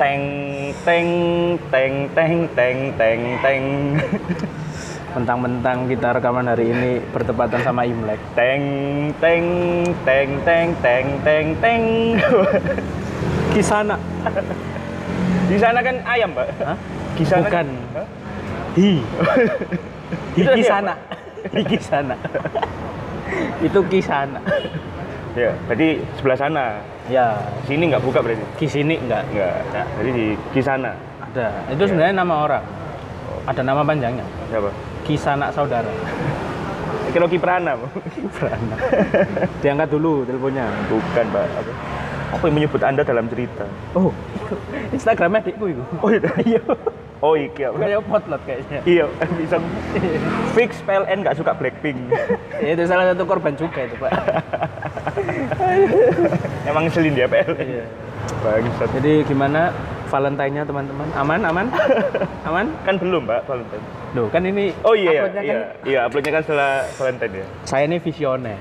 Teng teng teng teng teng teng teng. Mentang-mentang kita rekaman hari ini bertepatan sama Imlek. Teng teng teng teng teng teng teng. Kisana. Di sana kan ayam, Pak. Hah? Di sana Bukan. Hah? Hi. Hi Itu tadi kisana. Hi kisana. Itu kisana. Ya, berarti sebelah sana. Ya, Sini nggak buka berarti? di sini enggak Nggak. Nah, jadi di di sana. ada. Itu sebenarnya nama orang. Ada nama panjangnya. Siapa? Kisana saudara. Kira Kiprana, Bu. Berana. Diangkat dulu teleponnya. Bukan, Pak. Apa? Apa yang menyebut Anda dalam cerita? Oh, Instagramnya adikku itu. Oh, iya. Iya. Oh, iki apa? Kayak potlot kayaknya. Iya, bisa fix PLN nggak suka Blackpink. itu salah satu korban juga itu, Pak. Emang ngeselin dia PLN. Iya. Bangsat. Jadi gimana Valentine-nya teman-teman? Aman, aman? aman? Kan belum, Mbak, Valentine. Loh, kan ini Oh iya, iya, uploadnya iya, kan iya, uploadnya kan setelah Valentine ya. saya ini visioner.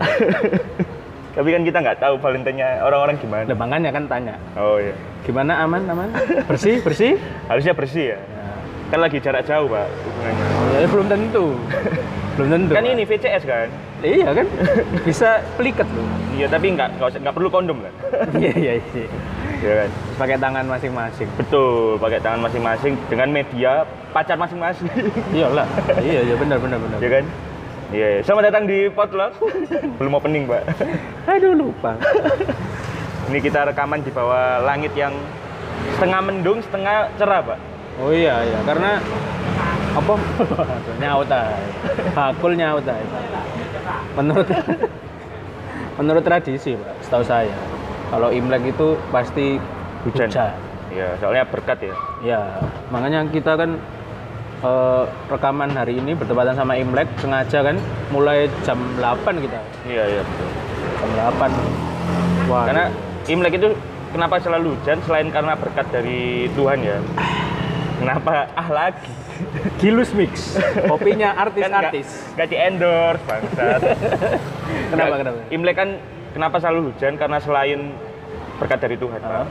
Tapi kan kita nggak tahu Valentine-nya orang-orang gimana. Lah makanya kan tanya, Oh iya, gimana aman, aman? Bersih, bersih? harusnya bersih ya. Ya, Kan lagi jarak jauh, Pak, hubungannya. ya belum tentu. belum tentu. Kan ini VCS kan? Iya kan? Bisa peliket loh. Iya, tapi nggak nggak usah- nggak perlu kondom kan? Iya, iya, iya. Iya kan? Pakai tangan masing-masing. Betul, pakai tangan masing-masing dengan media pacar masing-masing. Iyalah. iya, iya benar benar benar. Iya kan? Iya, iya. selamat datang di Potluck. Belum opening, Pak. Aduh lupa. Ini kita rekaman di bawah langit yang setengah mendung, setengah cerah, Pak. Oh iya iya karena apa nyaut aja. Bakul nyaut aja. Menurut menurut tradisi, Pak, setahu saya. Kalau Imlek itu pasti Hujan. hujan. Iya, soalnya berkat ya. Ya, makanya kita kan eh, rekaman hari ini bertepatan sama Imlek sengaja kan mulai jam 8 kita. Iya, iya, betul. Jam 8. Wah. Karena Imlek itu kenapa selalu hujan selain karena berkat dari Tuhan ya. Kenapa ah lagi? Gilus Mix. Kopinya Kan artis-artis. nggak di endorse bangsat. Kenapa, Nggak- kenapa? Imlek kan kenapa selalu hujan karena selain berkat dari Tuhan, Pak.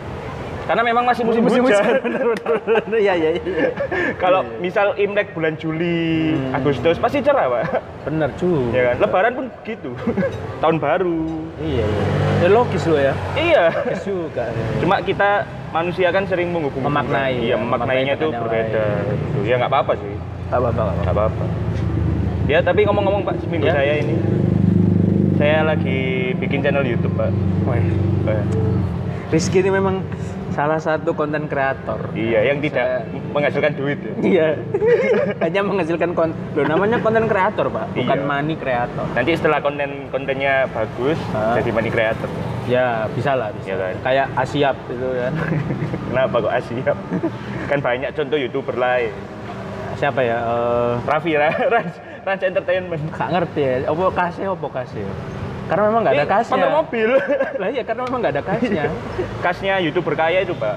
Karena memang masih musim, hujan. bener bener. Iya iya iya. Kalau misal Imlek bulan Juli, Hmm. Agustus pasti cerah, Pak. Bener juga. Ya kan? Lebaran pun gitu. Tahun baru. Iya iya. Ya logis loh ya. Iya. Logis juga. ya. Cuma kita manusia kan sering menghubung Memaknai, Iya, ya, memaknainya memaknai itu berbeda. Gitu. Ya nggak apa-apa sih. Tak apa-apa. nggak Nggak apa-apa. Ya, tapi ngomong-ngomong Pak, seminggu Ya. saya ini saya lagi bikin channel YouTube, Pak. Wah, Rizky ini memang salah satu konten kreator. Iya, yang tidak Saya- menghasilkan duit ya. Iya. Hanya menghasilkan konten. Loh namanya konten kreator, Pak, bukan Iya. money kreator. Nanti setelah konten-kontennya bagus, Ah. jadi money creator. Ya, bisa lah, bisa. Iya kan? Kayak Asiap itu kan. Kenapa kok Asia? kan banyak contoh YouTuber lain. Siapa ya? Eh, Raffi, Ra- Rans, Rans Entertainment. Gak ngerti ya. Apa kasih apa kasih? Karena memang nggak ada kasnya. Motor mobil. Lah iya karena memang nggak ada kasnya. Kasnya YouTuber kaya itu, Pak.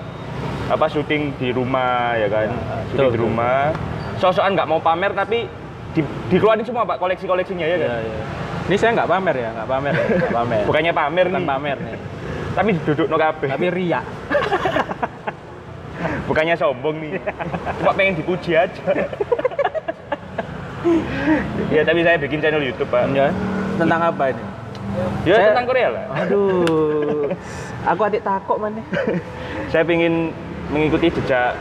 Apa syuting di rumah ya kan? Ya, syuting betul, di rumah. Sosokan nggak mau pamer tapi di, dikeluarin semua, Pak, koleksi-koleksinya ya kan? Iya, iya. Ini saya nggak pamer ya, nggak pamer, ya, pamer. Bukannya pamer Bukan nih, pamer nih, tapi duduk no kabeh. tapi ria. Bukannya sombong nih. Cuma pengen dipuji aja. ya, tapi saya bikin channel YouTube, Pak. Ya. Tentang apa ini? Ya Saya- tentang Korea lah. Aduh, aku adik takut mana? Saya ingin mengikuti jejak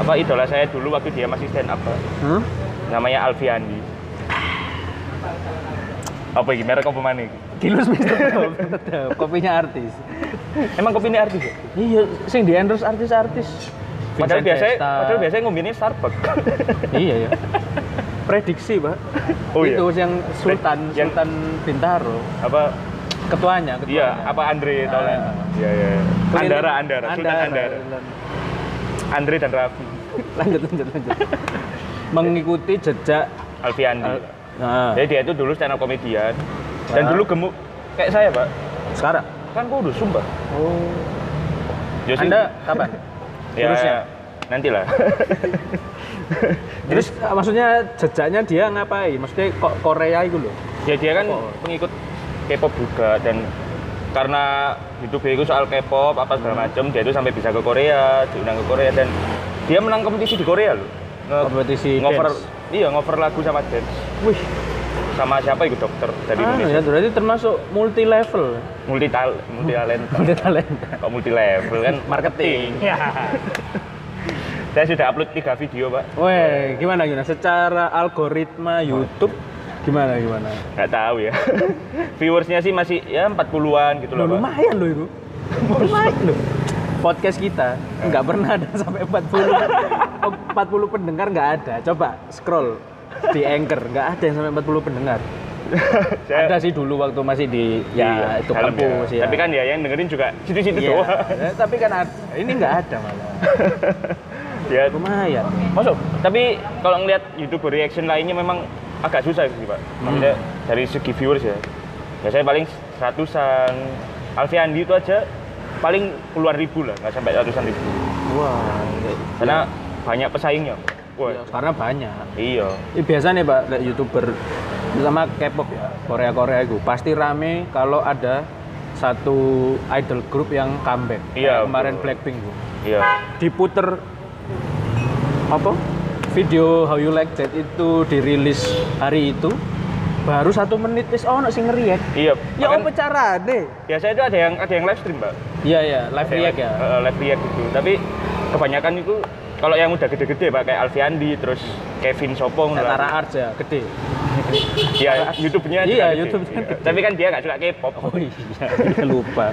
apa idola saya dulu waktu dia masih stand up. Hmm? Namanya Alfiandi. Apa ini? Merek apa mana? Kilus Mister tetep. kopinya artis. Emang kopi ini artis ya? Iya, sing di endorse artis-artis. Padahal biasanya, padahal biasanya ngomongin Starbucks. iya ya. Prediksi, Pak. Oh, iya? Itu yang Sultan, Yang- Sultan Bintaro, apa? ketuanya, ketuanya. Iya, apa Andre Ah. tahu kan? Iya, iya. Andara, Andara, Sultan Andara. Andre dan Raffi. Lanjut, lanjut, lanjut. Mengikuti jejak Alfiandi. Al- Nah, Jadi dia itu dulu stand up komedian dan Ah. dulu gemuk kayak saya, Pak. sekarang. Kan kurus, sumpah. Oh. Ya sih, Anda kapan? ya, Kurusnya? Nantilah. Terus eh, maksudnya jejaknya dia ngapain? Maksudnya kok Korea itu loh? ya dia kan Oh. pengikut K-pop juga dan karena YouTube itu soal K-pop apa segala macem dia itu sampai bisa ke Korea diundang ke Korea dan dia menang kompetisi di Korea loh Nge- Kompetisi ngover dance. iya ngover lagu sama dance Wih, sama siapa itu dokter dari anu Indonesia ya berarti termasuk multi level, multi tal multi talent multi talenta. kok multi level kan Marketing. Ya. saya sudah upload tiga video pak Weh, gimana gimana? Secara algoritma YouTube gimana gimana? nggak tahu ya viewersnya sih masih ya 40-an gitu Loh, pak lumayan loh itu. lumayan loh. Podcast kita nggak pernah ada sampai 40 oh, 40 pendengar nggak ada. Coba scroll di Anchor nggak ada yang sampai 40 pendengar. Saya- Ada sih dulu waktu masih di ya Iya, itu dalam kampus ya. Tapi kan ya yang dengerin juga situ-situ Iya, doang. eh, tapi kan ada. Ini nggak ada malah. ya, Lumayan. masuk. Tapi kalau ngeliat YouTuber reaction lainnya memang agak susah sih, Pak. Maksudnya dari segi viewers ya. Ya saya paling seratusan. Alfi Andi itu aja paling puluhan ribu lah, nggak sampai ratusan ribu. Wah, Karena banyak pesaingnya. Wah, Iya, karena banyak. iya. Ini biasa nih pak, kayak youtuber terutama K-pop ya, Korea Korea itu pasti rame kalau ada satu idol group yang comeback. Iya, Kayak kemarin. Blackpink Bu. Iya. Diputer apa? Video How You Like That itu dirilis hari itu baru satu menit wis ono sing ngeriak. Iya. Ya apa carane? biasanya itu ada yang ada yang live stream, Mbak. Iya iya, live Ada react ya. eh, live react gitu. Tapi kebanyakan itu kalau yang udah gede-gede Pak kayak Alfiandi terus Kevin Sopong. Tara Arts ya, gede. Iya, YouTube-nya Iya, gede. YouTube-nya Iya. Tapi kan dia nggak suka K-pop. Oh iya, lupa.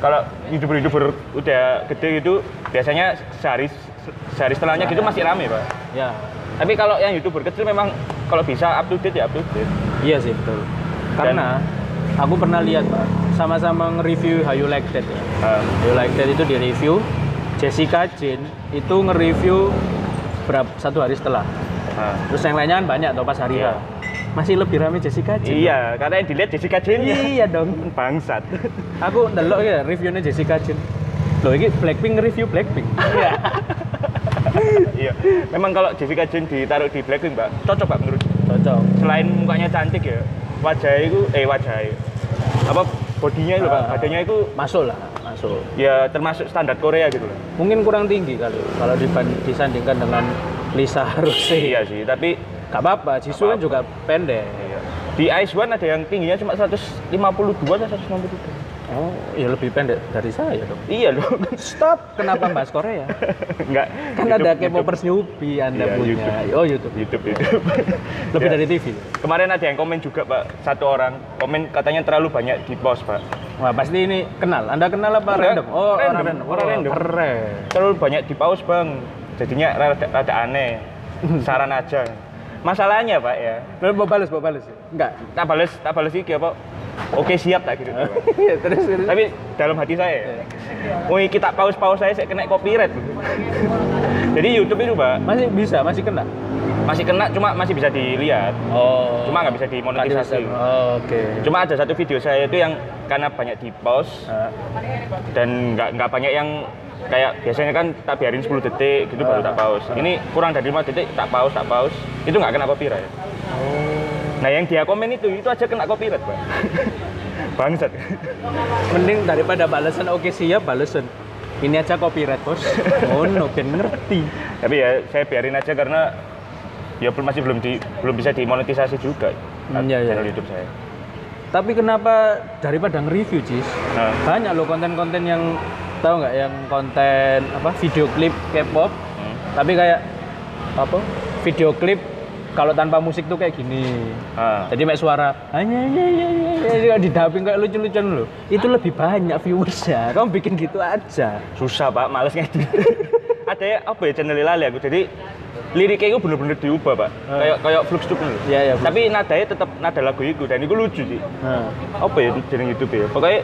Kalau YouTuber-YouTuber udah gede gitu, biasanya sehari sehari setelahnya gitu masih rame, Pak. Ya, Tapi kalau yang YouTuber kecil memang kalau bisa up to date ya up to date. Iya sih betul. Karena aku pernah lihat pak, sama-sama nge-review How You Like That ya. Um, How You Like That itu di review, Jessica Jane itu nge-review berapa satu hari setelah. nah. Terus yang lainnya kan banyak tuh pas hari Iya. Masih lebih rame Jessica Jane. Iya, karena yang dilihat Jessica Jane ya. Iya dong. Bangsat. Aku ndelok ya reviewnya Jessica Jane. Loh ini Blackpink nge-review Blackpink. Iya. iya. Memang kalau Jessica Jane ditaruh di Blackpink, Mbak, cocok, Pak menurut Cocok. selain mukanya cantik ya wajahnya itu eh wajahnya apa bodinya itu pak Ah. badannya itu Masuk lah, masuk. ya termasuk standar Korea gitu loh Mungkin kurang tinggi kali kalau disandingkan dengan Lisa Rose. iya sih tapi Gak apa-apa, Jisoo kan juga pendek. iya. di Ice One ada yang tingginya cuma 152 atau 163 Oh, ya lebih pendek dari saya dong. iya loh Stop, kenapa bahas Korea? enggak Kan YouTube- ada. K-popers newbie Anda Iya, punya. YouTube. Oh, YouTube. YouTube YouTube Lebih Ya. dari TV. kemarin ada yang komen juga pak satu orang komen katanya terlalu banyak di post pak Wah, pasti ini kenal. Anda kenal apa Enggak, random? Oh, random, orang random. orang Oh, random. Keren. terlalu banyak di pause bang jadinya rada, rada aneh saran aja masalahnya pak ya Terus mau balas, mau balas. Enggak. tak balas tak balas iki apa oke siap tak gitu Iya, terus terus. tapi dalam hati saya Wih, kita pause-pause saya, saya kena copyright. Jadi YouTube itu pak. Masih bisa, masih kena. masih kena cuma masih bisa dilihat. Oh. cuma nggak bisa dimonetisasi Oh, Oke. cuma ada satu video saya itu yang karena banyak di pause Nah, dan nggak nggak banyak yang kayak biasanya kan tak biarin 10 detik gitu baru tak pause. Ini kurang dari 5 detik tak pause tak pause. Itu nggak kena copyright nah yang dia komen itu itu aja kena copyright pak bangsat Mending daripada balasan oke siap balasan. Ini aja copyright, Bos. Oh, no, ben ngerti. tapi ya saya biarin aja karena ya masih belum di belum bisa dimonetisasi juga Hmm, iya. channel YouTube saya Tapi kenapa daripada nge-review, Cis? nah, Banyak loh konten-konten yang tahu nggak yang konten apa video klip K-pop hmm. tapi kayak apa video klip kalau tanpa musik tuh kayak gini. Ah. jadi mek suara hanya di dubbing kayak lucu-lucuan loh itu lebih banyak viewersnya kamu bikin gitu aja. Susah pak. Males ngedit ada ya apa ya channel lali aku? Jadi liriknya itu bener-bener diubah pak. Ah. kayak kayak flux tuh loh Iya, iya, tapi nadanya tetap nada lagu itu dan itu lucu sih nah, apa ya jeneng YouTube ya? Pokoknya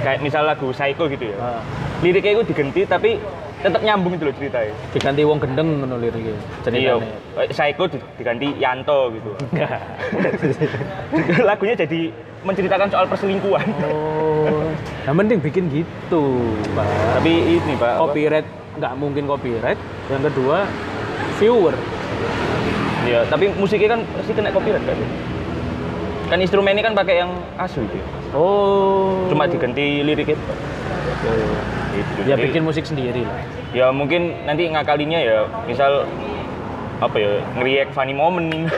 kayak misal lagu Psycho gitu ya. Nah. liriknya itu diganti tapi tetap nyambung itu loh ceritanya diganti wong gendeng ngono liriknya iya ceritanya kayak Psycho di- diganti Yanto gitu lagunya jadi menceritakan soal perselingkuhan oh yang penting bikin gitu pak tapi ini pak copyright nggak mungkin copyright yang kedua viewer Iya, tapi musiknya kan pasti kena copyright kan? kan instrumen ini kan pakai yang asli gitu. Oh. Cuma diganti liriknya. Ya, ya. Gitu. Ya Jadi, bikin musik sendiri lah. ya mungkin nanti ngakalinya ya misal apa ya nge-react funny moment.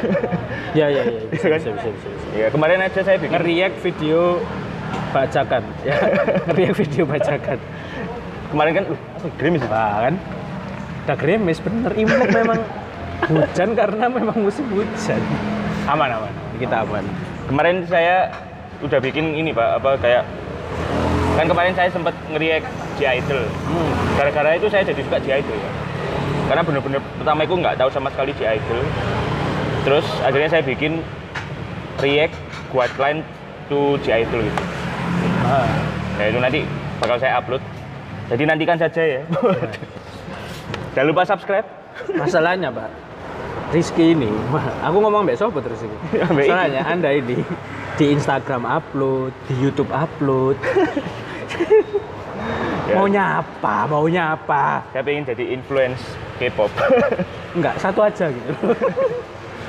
Ya ya ya. Bisa Kan? bisa bisa. bisa, bisa. ya kemarin aja saya bikin Nge-react video bacakan ya. Nge-react video bacakan. kemarin kan uh, apa gerimis ya? Kan. Udah gerimis bener Imlek memang hujan karena memang musim hujan. Aman aman. Kita aman. Kemarin saya udah bikin ini Pak, apa kayak kan kemarin saya sempat nge-react G-Idol. Hmm. Gara-gara itu saya jadi suka G-Idol ya. Karena bener-bener pertama itu nggak tahu sama sekali G-Idol. Terus akhirnya saya bikin react guide line to G-Idol gitu. Ah. Ya itu nanti bakal saya upload. Jadi nantikan saja ya. Jangan lupa subscribe. Masalahnya Pak, Rizky ini, aku ngomong besok apa terus ini? Ya. Masalahnya Anda ini di Instagram upload, di YouTube upload. Ya. Maunya apa? Maunya apa? Saya pengen jadi influence K-pop. Enggak, satu aja gitu.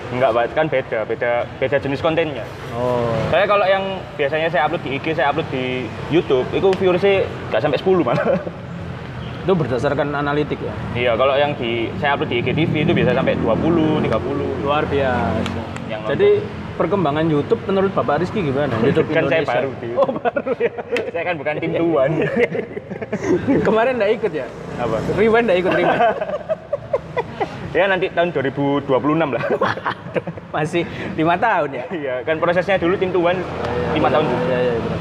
Enggak, Pak, kan beda, beda beda jenis kontennya. Oh. Saya kalau yang biasanya saya upload di IG, saya upload di YouTube, itu viewersnya nggak sampai 10 malah. Itu berdasarkan analitik ya. iya, kalau yang di saya upload di IGTV itu bisa sampai 20, 30. Luar biasa. Yang Jadi perkembangan YouTube menurut Bapak Rizky gimana? YouTube kan saya Indonesia. baru di Oh, baru ya. saya kan bukan tim tuan. Kemarin enggak ikut ya? Apa? Rewind enggak ikut rewind. Ya nanti tahun 2026 lah. Masih lima tahun ya? Iya, kan prosesnya dulu tim tuan 5 tahun dulu. Ya, ya, benar.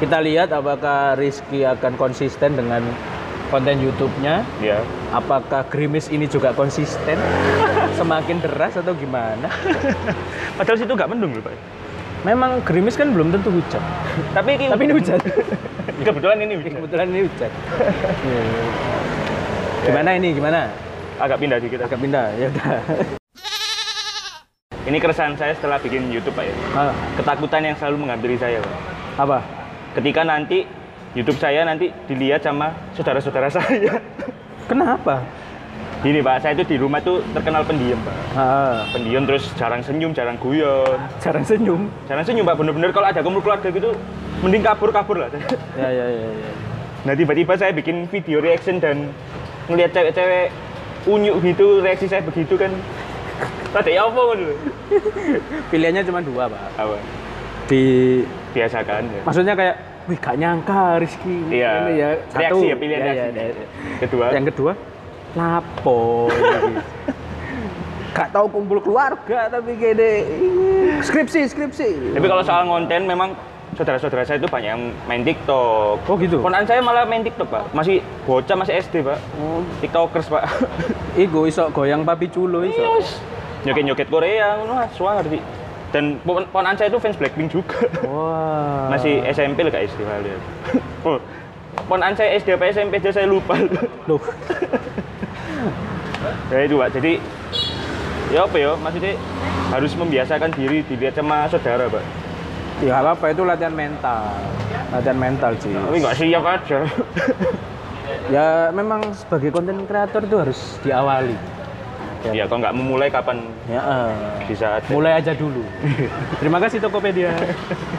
Kita lihat apakah Rizky akan konsisten dengan konten YouTube-nya. Iya. Apakah Grimis ini juga konsisten? Semakin deras atau gimana? Padahal situ nggak mendung loh, Pak. Memang Grimis kan belum tentu hujan. Tapi ini Tapi ini hujan. kebetulan ini hujan. Kebetulan ini hujan. Iya, iya. Gimana ini? Gimana? Agak pindah dikit. Agak pindah. Ya udah. Ini keresahan saya setelah bikin YouTube, Pak ya. Ah, Ketakutan yang selalu menghampiri saya, Pak. Apa? ketika nanti YouTube saya nanti dilihat sama saudara-saudara saya. Kenapa? Gini Pak, saya itu di rumah tuh terkenal pendiam Pak. Ah, Pendiam terus jarang senyum, jarang guyon. jarang senyum. Jarang senyum Pak, bener-bener kalau ada kumpul keluarga gitu mending kabur-kabur lah. Ya, ya, ya, ya. Nah tiba-tiba saya bikin video reaction dan ngelihat cewek-cewek unyuk gitu, reaksi saya begitu kan. Tadi ya apa gitu? Pilihannya cuma dua, Pak. Apa? Di Biasakan ya. maksudnya kayak wih gak nyangka Rizky Iya. Ini ya satu Reaksi ya, pilihan Ya, reaksi. ya, ya. Kedua, yang kedua lapo gak tahu kumpul keluarga tapi gede skripsi skripsi tapi kalau soal konten memang saudara-saudara saya itu banyak yang main TikTok. oh gitu Ponakan saya malah main TikTok, Pak. Masih bocah, masih SD, Pak. oh. TikTokers, Pak. iku iso goyang papi culo iso Yes. Nyoket-nyoket Korea, ngono ah, suar ngerti. Dan pon- ponakan saya itu fans Blackpink juga. wah Masih SMP lah kayak SD kali. Oh, ponakan saya SD apa SMP aja saya lupa. loh ya itu, Pak. Jadi ya apa ya, maksudnya harus membiasakan diri dilihat sama saudara, Pak. ya apa itu latihan mental latihan mental sih Tapi nggak siap aja. ya memang sebagai konten kreator itu harus diawali ya kalau nggak memulai kapan ya eh. bisa ada. mulai aja dulu terima kasih Tokopedia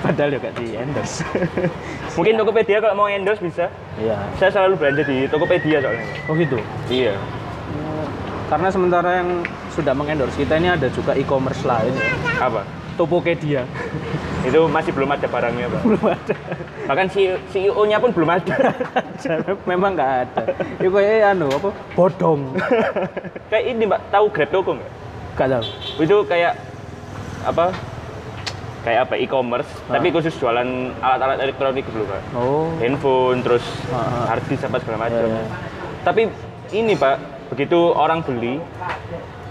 padahal ya gak di endorse Mungkin Tokopedia kalau mau endorse bisa. iya Saya selalu belanja di Tokopedia soalnya. oh gitu Iya. karena sementara yang sudah mengendorse kita ini ada juga e-commerce lain ya. Apa? Tokopedia Itu masih belum ada barangnya, Pak. belum ada Bahkan CEO-nya pun belum ada. memang nggak ada itu kayak anu apa bodong kayak ini, Mbak, tahu Grab Toko nggak? nggak tahu Itu kayak apa? Kayak apa? E-commerce, Ah. tapi khusus jualan alat-alat elektronik dulu, Pak. oh Handphone, terus Ah, ah. hard disk apa segala macam. Iya, iya. Tapi ini, Pak, begitu orang beli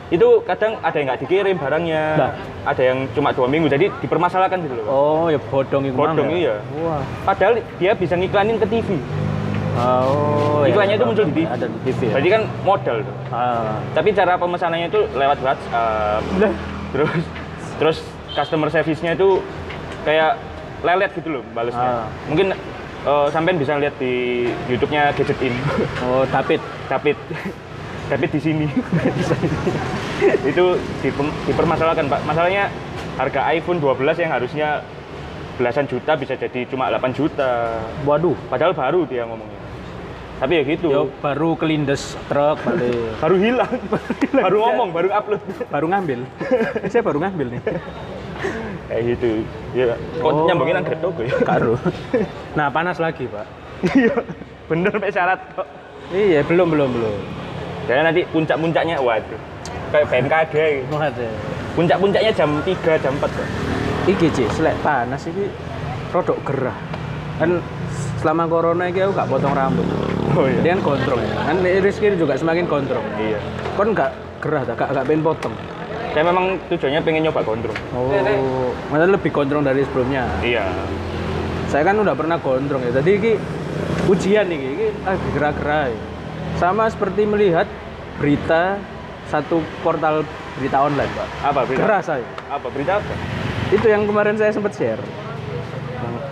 itu kadang ada yang nggak dikirim barangnya, Lah. ada yang cuma dua minggu, jadi dipermasalahkan gitu loh. Oh ya bodong itu Bodong, ya? iya. wah Padahal dia bisa ngiklanin ke TV. oh ya, Iklannya itu paham, muncul di TV. ada di TV ya Berarti kan modal tuh. ah. Tapi cara pemesanannya itu lewat WhatsApp. Lah. Terus terus customer service-nya itu kayak lelet gitu loh balesnya. Ah. Mungkin eh, sampean bisa lihat di YouTube-nya Gadget In. oh David David David di sini. itu diper- dipermasalahkan, Pak. Masalahnya harga iPhone 12 yang harusnya belasan juta bisa jadi cuma 8 juta. Waduh, Padahal baru dia ngomongnya. Tapi ya gitu. yo baru kelindes truk balik. Baru hilang. baru ngomong, baru upload. baru ngambil. Saya baru ngambil nih. Kayak gitu. Ya, kok Oh. nyambungin anggrek toko ya? Karo. Nah, panas lagi, Pak. Iya. Bener mek syarat kok. Iya, belum belum belum. Dan nanti puncak-puncaknya waduh. Kayak BMKG. gitu. Waduh. Puncak-puncaknya jam 3, jam 4 kok. Iki Ci, selek panas iki rodok gerah. Kan selama corona iki aku gak potong rambut. Oh iya. Dia kan gondrong ya. Kan Rizky juga semakin gondrong. Iya. Kon gak gerah tak gak, gak pengen potong. Saya memang tujuannya pengen nyoba gondrong. Oh, maksudnya lebih gondrong dari sebelumnya. Iya. Saya kan udah pernah gondrong ya. Jadi iki ujian nih, iki lagi gerah-gerah. ya. Sama seperti melihat berita satu portal berita online, Pak. Apa berita? Gerah saya. Apa berita apa? Itu yang kemarin saya sempat share.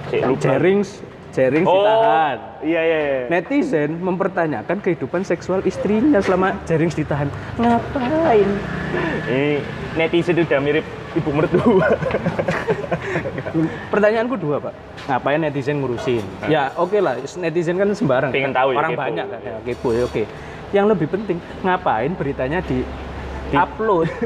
Yang lupa. Jerings, Jerings ditahan. Iya iya. iya. Netizen mempertanyakan kehidupan seksual istrinya selama Jerings ditahan. Ngapain? Ini netizen udah mirip ibu mertua. Pertanyaanku dua, Pak. Ngapain netizen ngurusin? Ya, oke lah, netizen kan sembarang. Pengen kan. tahu ya, Orang kepo. banyak kan, ya, kepo ya, oke. Yang lebih penting, ngapain beritanya di, upload?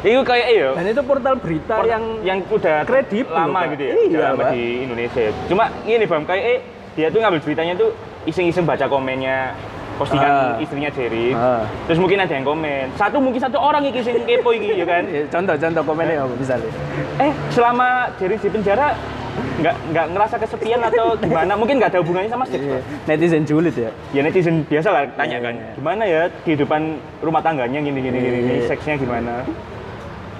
Itu kayak iya. Dan itu portal berita Port- yang yang udah kredibel, lama gitu ya. Iya, lama Pak. di Indonesia. Cuma ini Bang kayak eh, dia tuh ngambil beritanya tuh iseng-iseng baca komennya postingan Ah. istrinya Jerry. Ah. Terus mungkin ada yang komen. Satu mungkin satu orang iki sing kepo iki ya kan. Ya, contoh-contoh komennya apa misalnya? Eh, selama Jerry di penjara nggak nggak ngerasa kesepian atau gimana? Mungkin nggak ada hubungannya sama seks. Iya. Netizen julid ya. Ya netizen biasa lah tanya Iya, kan, iya. gimana ya kehidupan rumah tangganya gini gini gini, gini seksnya gimana?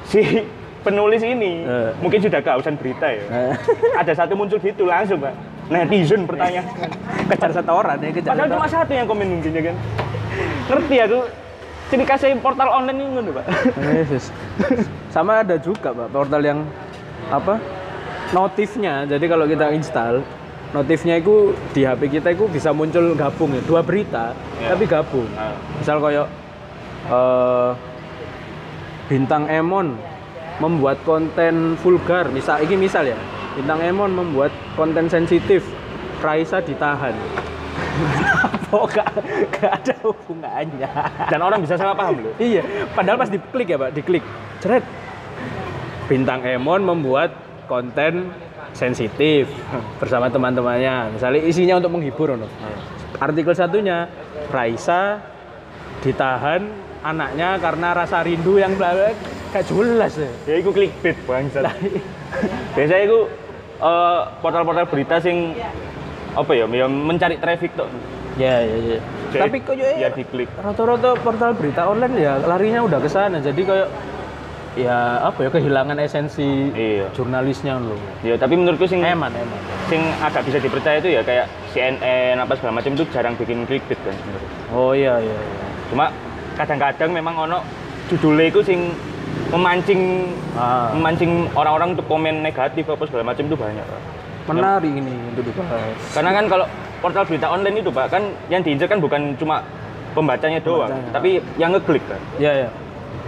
Si penulis ini Eh. mungkin sudah kehausan berita ya. Eh. Ada satu muncul gitu langsung pak, netizen bertanya. kejar satu orang ya, kejar Padahal cuma satu yang komen mungkin ya kan. Ngerti aku. Ciri khasnya portal online ini ngono pak. Yesus. Sama ada juga Pak portal yang apa? Notifnya. Jadi kalau kita install notifnya itu di HP kita itu bisa muncul gabung ya. Dua berita Ya. tapi gabung. Nah, Misal kayak eh, Bintang Emon membuat konten vulgar. Misal ini misal ya. Bintang Emon membuat konten sensitif. Raisa ditahan. Kenapa gak, gak ada hubungannya? Dan orang bisa salah paham loh. Iya, padahal pas diklik ya pak, diklik, ceret. Bintang Emon membuat konten sensitif bersama teman-temannya. Misalnya isinya untuk menghibur, no. Artikel satunya, Raisa ditahan anaknya karena rasa rindu yang bla gak jelas ya. Ya itu clickbait bangsat. Lah, Biasanya itu eh, portal-portal berita sing apa ya, yang mencari traffic tuh. Ya, ya, ya. Jadi, Tapi kok ya diklik. rata-rata portal berita online ya larinya udah ke sana. Jadi kayak ya apa ya kehilangan esensi Iya. jurnalisnya loh. Ya, tapi menurutku sing Eman, eman. sing agak bisa dipercaya itu ya kayak CNN apa segala macam itu jarang bikin clickbait kan sebenarnya. Oh iya iya. iya. Cuma kadang-kadang memang ono judulnya itu sing memancing Ah, memancing orang-orang untuk komen negatif apa segala macam itu banyak Pak. menarik ini untuk dibahas. Karena kan kalau portal berita online itu Pak kan yang diincar kan bukan cuma pembacanya doang, Pembacanya. tapi yang ngeklik kan. Iya ya.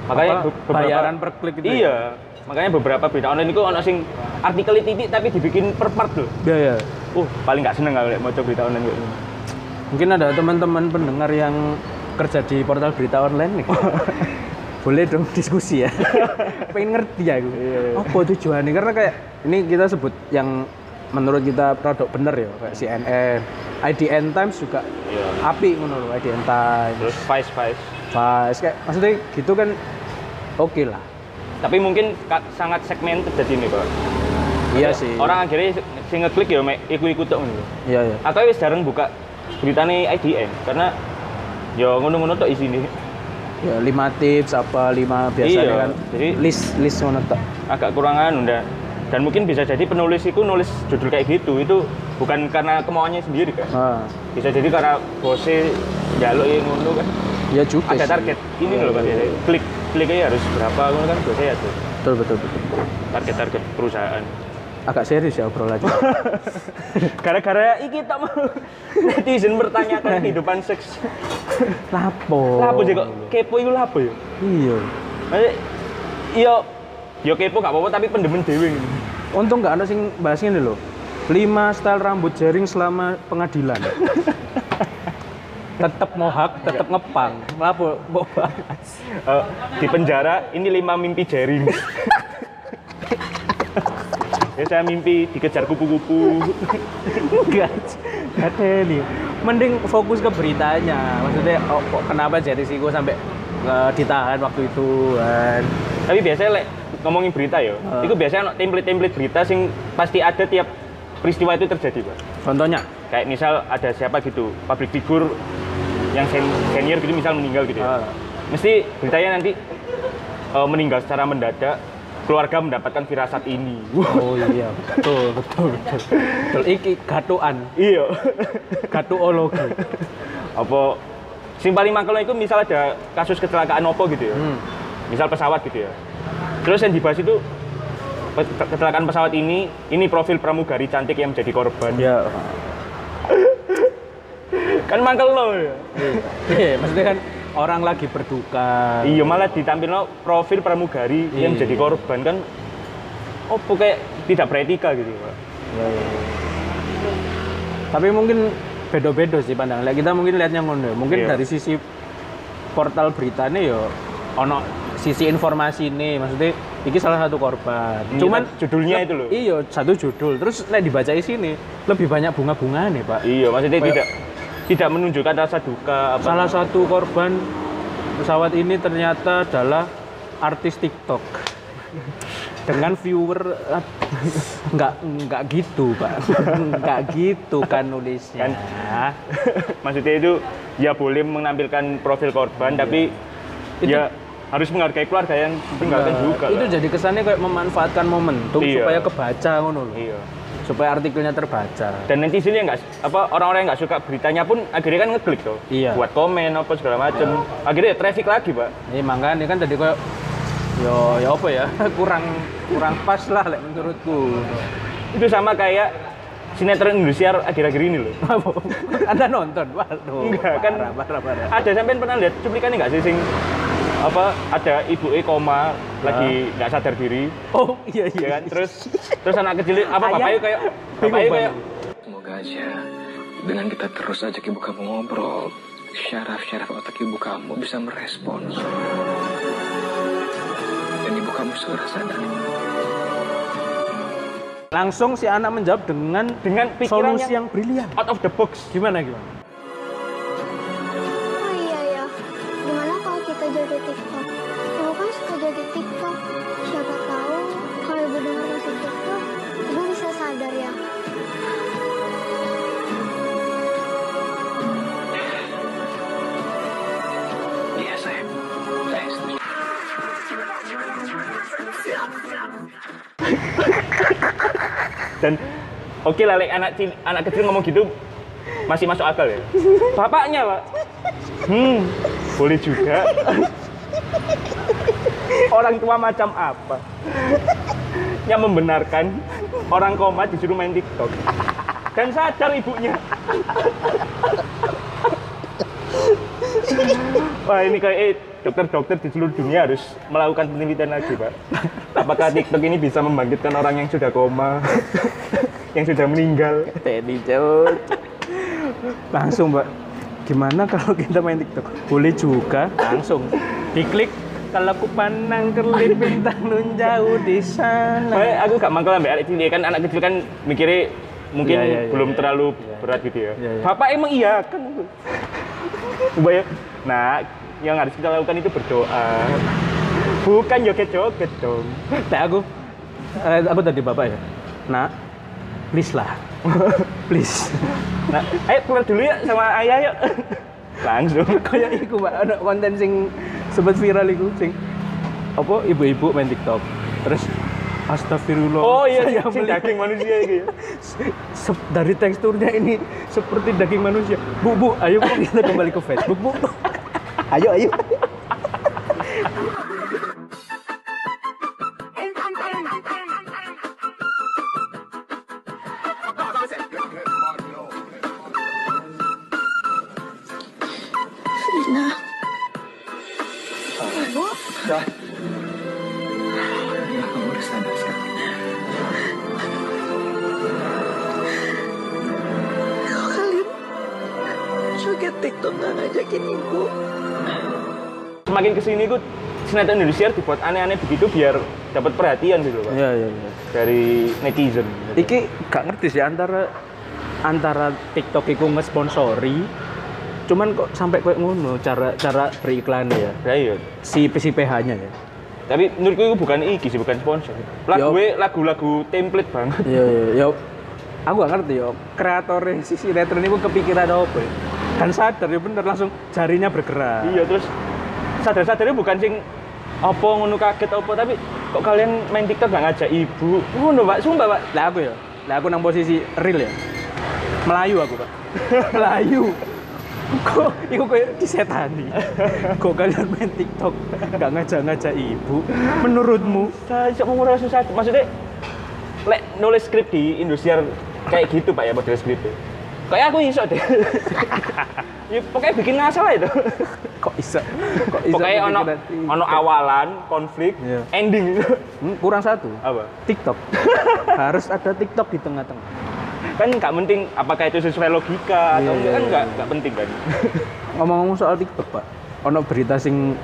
Makanya Apa, be- beberapa bayaran per klik itu. ya? Iya. Makanya beberapa berita online itu ono sing artikel titik tapi dibikin per part loh. Iya ya. Uh, paling nggak seneng kalau mau berita online gini. Mungkin ada teman-teman pendengar yang kerja di portal berita online nih. Boleh dong diskusi ya. Pengen ngerti ya gue. Iya, iya. Apa tujuannya? Karena kayak ini kita sebut yang menurut kita produk bener ya kayak CNN, IDN Times juga Iya. api ngono loh IDN Times. Terus Vice Vice. Pas kayak maksudnya gitu kan oke lah. Tapi mungkin sangat segmented jadi ini, Pak. Iya sih. Orang akhirnya sing ngeklik ya mek ikut-ikut ngono. Iya iya. Aku wis jarang buka beritane IDN karena ya ngono-ngono tok isine. Ya lima tips apa lima biasanya Iya, kan. jadi- list list ngono tok. Agak kurangan udah dan mungkin bisa jadi penulis itu nulis judul kayak gitu itu bukan karena kemauannya sendiri kan Ah, bisa jadi karena bosnya jaluk yang ngono kan ya juga ada sih. target ini Iya, loh iya. biasanya. klik kliknya harus berapa kan biasanya ya tuh Betul betul betul. target target perusahaan Agak serius ya obrolannya. gara-gara iki tak mau netizen bertanyakan kehidupan seks Lapo. lapo sih kok kepo itu lapo ya Iya. Maksudnya, iya yo kepo gak apa-apa tapi pendemen dewe. Untung nggak ada sing bahas ini loh. 5 style rambut jaring selama pengadilan. tetep mohak, tetep ngepang. Lapo mau bahas. Eh, di penjara ini lima mimpi jaring. Ya saya mimpi dikejar kupu-kupu. Enggak. Ada nih. Mending fokus ke beritanya. Maksudnya oh, kok kenapa jadi sih sampai eh, ditahan waktu itu kan. Tapi biasanya lek ngomongin berita ya, Ah. itu biasanya template-template berita sing pasti ada tiap peristiwa itu terjadi, Pak. Contohnya Kayak misal ada siapa gitu, public figure yang sen- senior gitu misal meninggal gitu ya. Ah. Mesti beritanya nanti eh, meninggal secara mendadak, keluarga mendapatkan firasat ini. Oh iya, betul, betul, betul. Betul, iki gatuan, Iya. gatuologi. apa sing paling mangkel itu misal ada kasus kecelakaan opo gitu ya Hmm. misal pesawat gitu ya terus yang dibahas itu kecelakaan pesawat ini ini profil pramugari cantik yang menjadi korban Ya. kan mangkel lo ya Iya, maksudnya kan orang lagi berduka. iya malah ditampilno profil pramugari yang Iya. jadi korban kan opo kayak tidak beretika gitu Pak. Ya, ya. Tapi mungkin beda-beda sih pandangan. Kita mungkin lihatnya ngono. ya. Mungkin Iya. dari sisi portal beritanya ya ono sisi informasi ini maksudnya ini salah satu korban. Ini Cuman judulnya itu loh. Iya, satu judul. Terus nek dibaca sini lebih banyak bunga-bunga nih, Pak. iya maksudnya Kayak- tidak tidak menunjukkan rasa duka apa Salah satu korban pesawat ini ternyata adalah artis TikTok. Dengan viewer eh, nggak nggak gitu, Pak. nggak gitu kan nulisnya. maksudnya itu ya boleh menampilkan profil korban tapi Itu- ya harus menghargai keluarga yang ditinggalkan Nah, juga itu lah. jadi kesannya kayak memanfaatkan momentum Iya. supaya kebaca ngono loh. iya Supaya artikelnya terbaca. dan netizen yang nggak apa orang-orang yang nggak suka beritanya pun akhirnya kan ngeklik tuh Iya. buat komen apa segala macem akhirnya ya traffic lagi pak Ini makanya kan tadi kayak yo ya apa ya? kurang kurang pas lah lek menurutku. itu sama kayak sinetron Indonesia akhir-akhir ini loh Anda nonton? Waduh. Enggak, kan- parah, parah, parah. ada sampean pernah lihat cuplikannya nggak sih sing apa ada ibu e koma lagi nggak sadar diri Oh iya iya. ya kan terus terus anak kecil apa Ayah. bapaknya kayak bapaknya kayak. Semoga aja dengan kita terus ajak ibu kamu ngobrol, syaraf-syaraf otak ibu kamu bisa merespons. Dan ibu kamu segera sadar. Langsung si anak menjawab dengan dengan pikiran solusi yang yang brilian. out of the box Gimana gimana? Dan oke lah like, anak anak kecil ngomong gitu masih masuk akal ya? Bapaknya pak. Hmm boleh juga. Orang tua macam apa? Yang membenarkan orang koma disuruh main TikTok. Dan sadar ibunya. Wah ini kayak eh, dokter-dokter di seluruh dunia harus melakukan penelitian lagi pak. Apakah TikTok ini bisa membangkitkan orang yang sudah koma, yang sudah meninggal? Teddy jauh. Langsung mbak. Gimana kalau kita main TikTok? Boleh juga. Langsung. Diklik. Kalau ku pandang kerlip bintang nun jauh di sana. Makanya aku gak mangkel ambek anak cilik kan anak kecil kan mikirnya mungkin Iya, iya, iya, belum iya. terlalu berat gitu ya. Iya, iya. Bapak emang iya kan. Nah yang harus kita lakukan itu berdoa. Bukan joget-joget dong. Nah, aku eh, aku tadi bapak ya. Nak, please lah. please. Nah, ayo keluar dulu ya sama ayah yuk. Langsung. Kayak iku mbak, ada konten sing sempat viral iku sing apa ibu-ibu main TikTok. Terus Astagfirullah. Oh iya, saya sing melihat- daging manusia itu ya. Se- dari teksturnya ini seperti daging manusia. Bu, bu, ayo bu, kita kembali ke Facebook, bu. ayo, ayo. Sinetron Indonesia dibuat aneh-aneh begitu biar dapat perhatian gitu Pak. Iya, iya, iya. Dari netizen. Iki gak ngerti sih antara antara TikTok iku ngesponsori cuman kok sampai kayak ngono cara cara beriklannya ya Ya iya. si si PH-nya ya. Tapi menurutku itu bukan iki sih, bukan sponsor. Lagu Yo. lagu-lagu template banget. Iya, iya, iya. Aku gak ngerti yo, kreatornya si sinetron itu kepikiran apa ya? Kan sadar ya bener langsung jarinya bergerak. Iya, terus sadar-sadarnya bukan sing apa ngono kaget apa tapi kok kalian main TikTok gak ngajak ibu. Ngono, Pak. Sumpah, Pak. Lah aku ya, lah aku nang posisi real ya. Melayu aku, Pak. Melayu. Kok iku kayak disetani. Kok kalian main TikTok gak ngajak-ngajak ibu? Menurutmu? Saya ngomong susah. Maksudnya lek nulis skrip di Indosiar kayak gitu, Pak ya, model skrip. Kayak aku iso deh. ya pokoknya bikin ngasal itu. Kok bisa? Kok bisa Pokoknya ono ono awalan, konflik, Iya. ending. Hmm, kurang satu. Apa? TikTok. Harus ada TikTok di tengah-tengah. Kan nggak penting apakah itu sesuai logika atau Iya, enggak kan iya, nggak iya. nggak penting kan. Ngomong-ngomong soal TikTok, Pak. Ono berita sing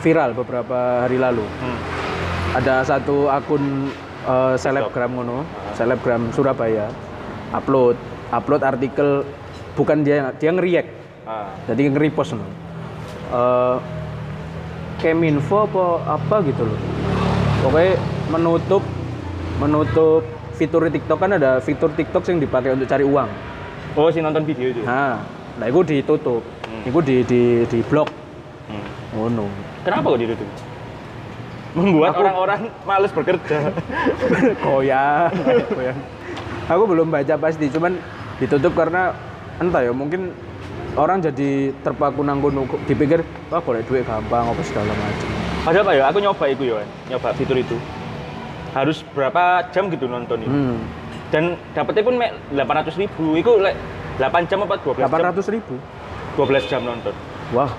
viral beberapa hari lalu. Hmm. Ada satu akun eh, selebgram ngono, selebgram Surabaya upload upload artikel bukan dia dia ngeriak. Ah. Jadi nge-repost ngono. Eh Keminfo apa apa gitu loh. Pokoknya menutup menutup fitur TikTok kan ada fitur TikTok yang dipakai untuk cari uang. Oh, si nonton video itu. Nah, nah itu ditutup. Itu di di di blok. Hmm. Ngono. Kenapa kok ditutup? Membuat Aku- orang-orang males bekerja. Goyang, goyang. Aku belum baca pasti, cuman ditutup karena entah ya mungkin orang jadi terpaku nang kono kok dipikir wah golek duit gampang apa segala macam. Padahal apa ya? Aku nyoba itu ya, Wan. nyoba fitur itu. Harus berapa jam gitu nonton itu. Hmm. Dan dapetnya pun mek 800 ribu. Itu like 8 jam apa 12 jam? 800 ribu. 12 jam nonton. Wah,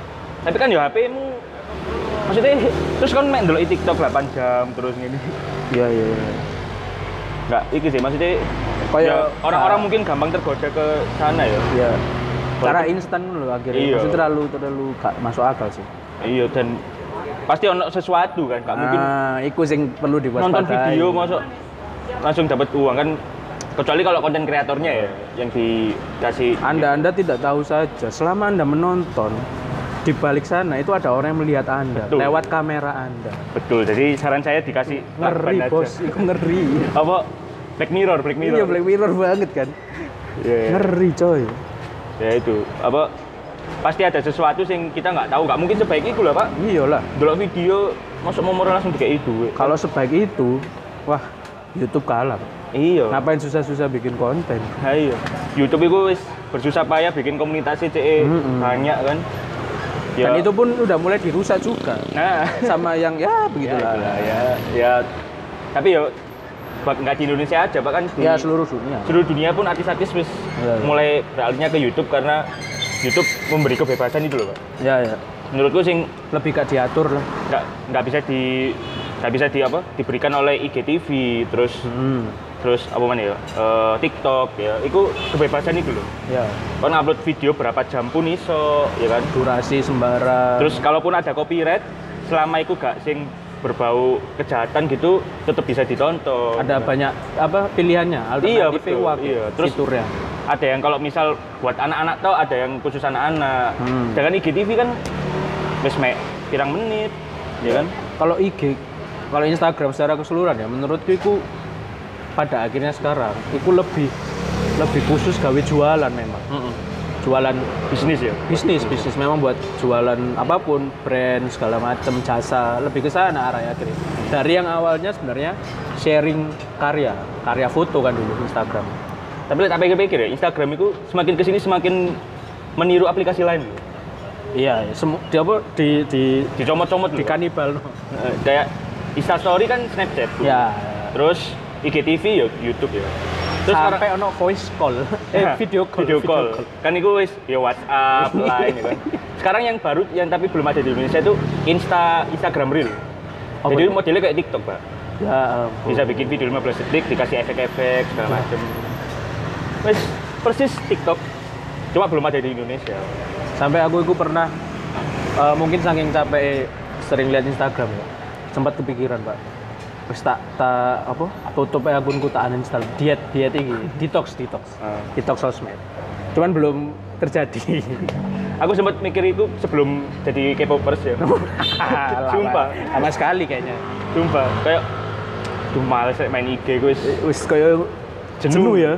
Tapi kan ya HP-mu maksudnya terus kan main dulu TikTok 8 jam terus gini. iya iya. iya. Enggak, iki sih maksudnya Kayak- ya, orang-orang mungkin gampang tergoda ke sana ya. Iya. Cara instan loh akhirnya. Iya. Maksudnya terlalu terlalu gak masuk akal sih. Iya dan pasti ono sesuatu kan, gak mungkin Ah, iku sing perlu diwaspadai. nonton video masuk langsung dapat uang kan kecuali kalau konten kreatornya ya yang dikasih Anda Anda tidak tahu saja selama Anda menonton di balik sana itu ada orang yang melihat Anda Betul. lewat kamera Anda. betul jadi saran saya dikasih Ngeri bos, itu ngeri. apa Black Mirror Black Mirror Iya Black Mirror banget kan. Iya, iya. Ngeri coy. Ya itu. Apa? Pasti ada sesuatu yang kita nggak tahu. Nggak mungkin sebaik itu lah pak. Iyalah. dulu video masuk nomor langsung dikasih duit Kalau sebaik itu, wah YouTube kalah. Pak. iya. Ngapain susah-susah bikin konten? Iya. YouTube itu wis bersusah payah bikin komunitas CE Mm-mm. banyak kan? Ya. Dan itu pun udah mulai dirusak juga. Nah. Sama yang ya ya, begitulah. itulah, ya. Ya. Tapi ya nggak di Indonesia aja bahkan di Ya seluruh dunia. seluruh dunia pun artis-artis wis Iya, iya. mulai beralihnya ke YouTube karena YouTube memberi kebebasan itu loh pak Ya ya. menurutku sing Lebih gak diatur lah. nggak nggak bisa di nggak bisa di apa diberikan oleh IGTV terus Hmm. terus apa mana ya eh, TikTok ya itu kebebasan itu loh Ya. kan upload video berapa jam pun iso ya kan Durasi sembarang. terus kalaupun ada copyright selama itu gak sing berbau kejahatan gitu tetap bisa ditonton. Ada banyak apa pilihannya Iya, betul. wak- Iya, terus- fiturnya. ada yang kalau misal buat anak-anak tau ada yang khusus anak-anak. Hmm. dengan IGTV kan wis mek pirang menit ya kan? Kalau IG kalau Instagram secara keseluruhan ya menurutku itu pada akhirnya sekarang itu lebih lebih khusus gawe jualan memang jualan bisnis ya? Bisnis bisnis. Memang buat jualan apa pun brand segala macam jasa lebih ke sana arahnya akhirnya dari yang awalnya sebenarnya sharing karya karya foto kan dulu Instagram. Tapi lihat apa yang pikir ya Instagram itu semakin ke sini semakin meniru aplikasi lain iya ya, semu- di apa? Di di dicomot-comot di loh. kanibal. Eh, kayak Instastory kan Snapchat ya terus IGTV ya YouTube ya terus sampai ono voice call eh Ya, video call video call kan itu wis ya WhatsApp line ya kan sekarang yang baru yang tapi belum ada di Indonesia itu Insta Instagram Reel Apa jadi itu? modelnya kayak TikTok pak ya ampun. bisa bikin video 15 detik dikasih efek-efek segala macem wis persis TikTok Cuma belum ada di Indonesia. Sampai aku itu pernah eh, mungkin saking capek sering lihat Instagram ya. Sempat kepikiran, Pak. Terus tak tak apa? Tutup aja akunku tak uninstall. Diet diet ini, detox detox. Ah. Detox sosmed. Cuman belum terjadi. Aku sempat mikir itu sebelum jadi K-popers ya. Sumpah. Lama sekali kayaknya. Sumpah, kayak Duh males ya main IG gue Wis kayak jenuh ya.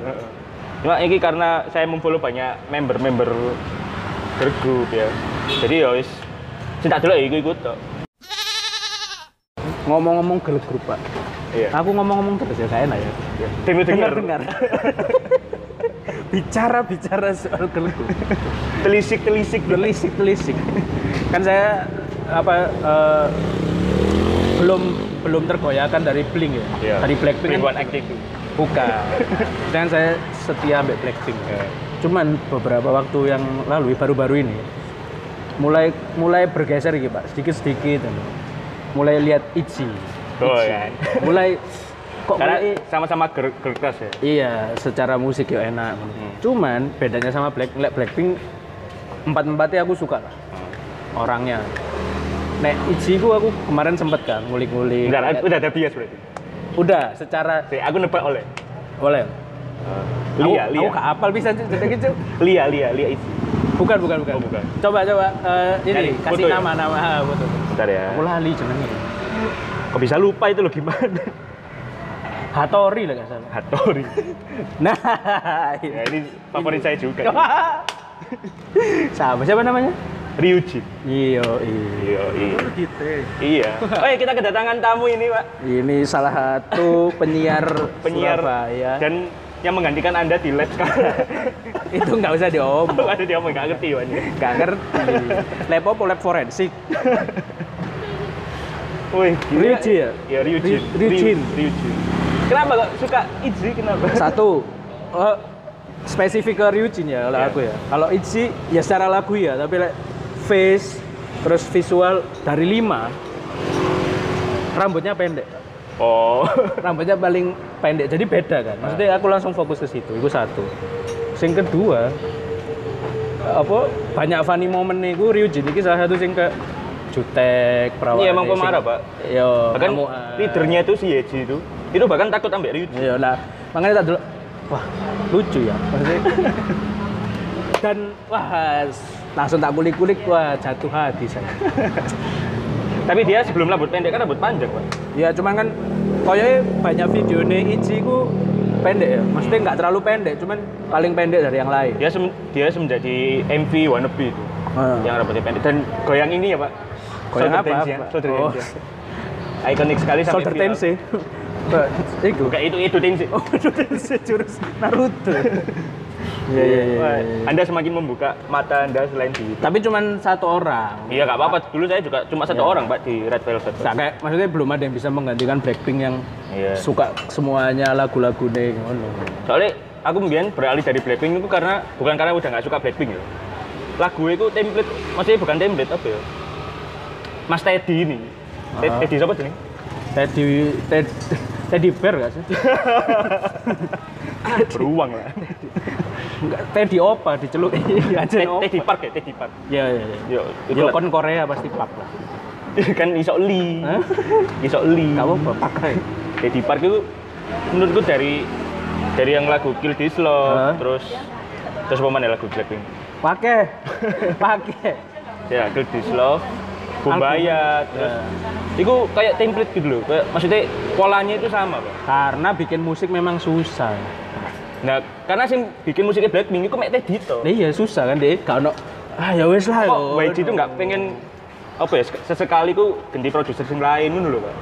Cuma ini karena saya memfollow banyak member-member bergrup ya. Jadi ya wis cinta dulu ya ikut ikut tok. Ngomong-ngomong girl group, Pak. Iya. Aku ngomong-ngomong terus ya, saya enak ya. Dengar dengar. Dengar-dengar. Bicara-bicara soal girl group. Telisik telisik telisik telisik kan saya apa eh, belum belum tergoyahkan dari Blink ya Iya. dari Blackpink Blink kan bukan dan saya setia ambek Blackpink Iya. cuman beberapa waktu yang lalu baru-baru ini mulai mulai bergeser gitu pak sedikit sedikit mulai lihat Itzy Oh, Itzy. ya. mulai kok Karena mulai sama-sama keras ya. Iya, secara musik ya enak. Hmm. Cuman bedanya sama Black Black Blackpink empat empatnya aku suka lah Hmm. orangnya. Nek Itzy ku aku kemarin sempet kan ngulik-ngulik. Bentar, udah ada bias berarti. Udah, secara Oke, aku nebak oleh. Lia, aku, Lia. Aku apal bisa cerita gitu. Lia, Lia, Lia itu. Bukan, bukan, bukan. Oh, bukan. Coba, coba. eh, Cari ini kasih foto ya? nama-nama ha, foto. Bentar ya. Aku lali jenengnya. Kok bisa lupa itu lo gimana? Hattori lah gak salah. Hattori. Nah, Ya, ini favorit saya juga. Siapa siapa namanya? Ryujin. Iya, iya. Iya, iya. Iya. Oh kita kedatangan tamu ini, Pak. Ini salah satu penyiar Penyiar Surabaya. dan yang menggantikan Anda di lab sekarang. itu nggak usah diomong, Ada dia ngomong nggak ngerti, Wan. nggak ngerti. Lab apa lab forensik? Wih. Ryuji ya? Ya, Ryujin. Ry- Ryujin. Ryu- Ryujin. Kenapa kok suka Itzy? Kenapa? Satu, oh, spesifik ke Ryujin ya kalau Iya. aku ya. Kalau Itzy ya secara lagu ya, tapi like, face terus visual dari lima rambutnya pendek. Oh. Rambutnya paling pendek, jadi beda kan. Maksudnya aku langsung fokus ke situ, itu satu. Sing kedua, apa banyak funny momen nih gue Ryujin ini salah satu sing ke jutek perawan Iya, emang pemarah, Pak. yo Bahkan kamu, ah, leadernya itu si Yeji itu. Itu bahkan takut ambil Ryujin. Iya lah, makanya tak dulu. Wah, lucu ya. Maksudnya. Dan wah, langsung tak kulik-kulik, wah jatuh hati saya. Tapi dia sebelum rambut pendek kan rambut panjang, Pak. Ya cuman kan, koyoke banyak video nih Ichi ku pendek ya. Maksudnya nggak terlalu pendek, cuman paling pendek dari yang lain. Dia sem dia menjadi MV wannabe itu. Ah. Yang rambutnya pendek dan goyang ini ya, Pak. Goyang apa? dance-nya, apa? shoulder Oh. Ikonik sekali sampai. Tensei. Pak, Iku. Bukan itu itu Tensei. Oh, Shoulder Tensei jurus Naruto. Iya, iya, iya. Wah, iya. Anda semakin membuka mata Anda selain di Tapi cuman satu orang. Iya nggak apa-apa. Dulu saya juga cuma satu Iya. orang pak di Red Velvet. Nah, kayak maksudnya belum ada yang bisa menggantikan Blackpink yang Iya. suka semuanya lagu-lagu deh. Soalnya aku kemudian beralih dari Blackpink itu karena bukan karena udah nggak suka Blackpink ya. Lagu itu template, maksudnya bukan template apa ya? Mas Teddy ini. Ted- Ah. Teddy siapa sih? Teddy Ted Teddy Bear gak sih? Beruang lah. Enggak, Teddy Opa diceluk iya aja Ted- Teddy Park ya, Teddy Park. Iya iya iya. Yo, kon Korea pasti pap lah. kan iso li. Hah? Iso li. Kamu apa pakai? Teddy Park itu menurutku dari dari yang lagu Kill This Love, Hah? terus terus apa mana lagu Blackpink? Pakai. Pakai. Ya, Kill This Love, Bumbaya, terus itu kayak template gitu loh. Kayak, maksudnya polanya itu sama, Pak. Karena bikin musik memang susah. Nah, karena sih bikin musiknya Blackpink itu mek Teddy to. Nah, iya susah kan deh. Gak ono ah ya wes lah. Kok. YG itu nggak pengen apa ya sesekali ku ganti produser sing lain ngono lho, Pak.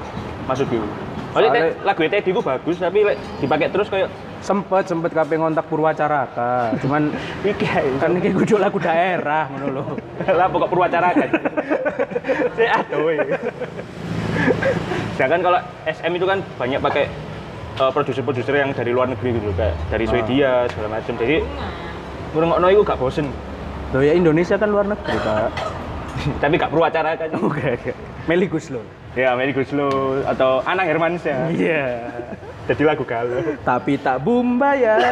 Maksudnya Soalnya- lagu Teddy ku bagus tapi dipakai terus kayak sempet sempet kape ngontak Purwacaraka. Cuman iki kan ini kudu lagu daerah ngono lho. lah pokok Purwacara kan. Saya aduh. Sedangkan kalau SM itu kan banyak pakai eh, produser-produser yang dari luar negeri gitu kayak dari Ah. Swedia segala macam. Jadi ngrungokno iku gak bosen. Loh ya Indonesia kan luar negeri, Pak. Tapi gak Purwacara kan. Oke, oke. Meli Guslo. Ya, Meli Guslo atau Anang Hermansyah. Iya. Jadi lagu galau. Tapi tak bumbaya.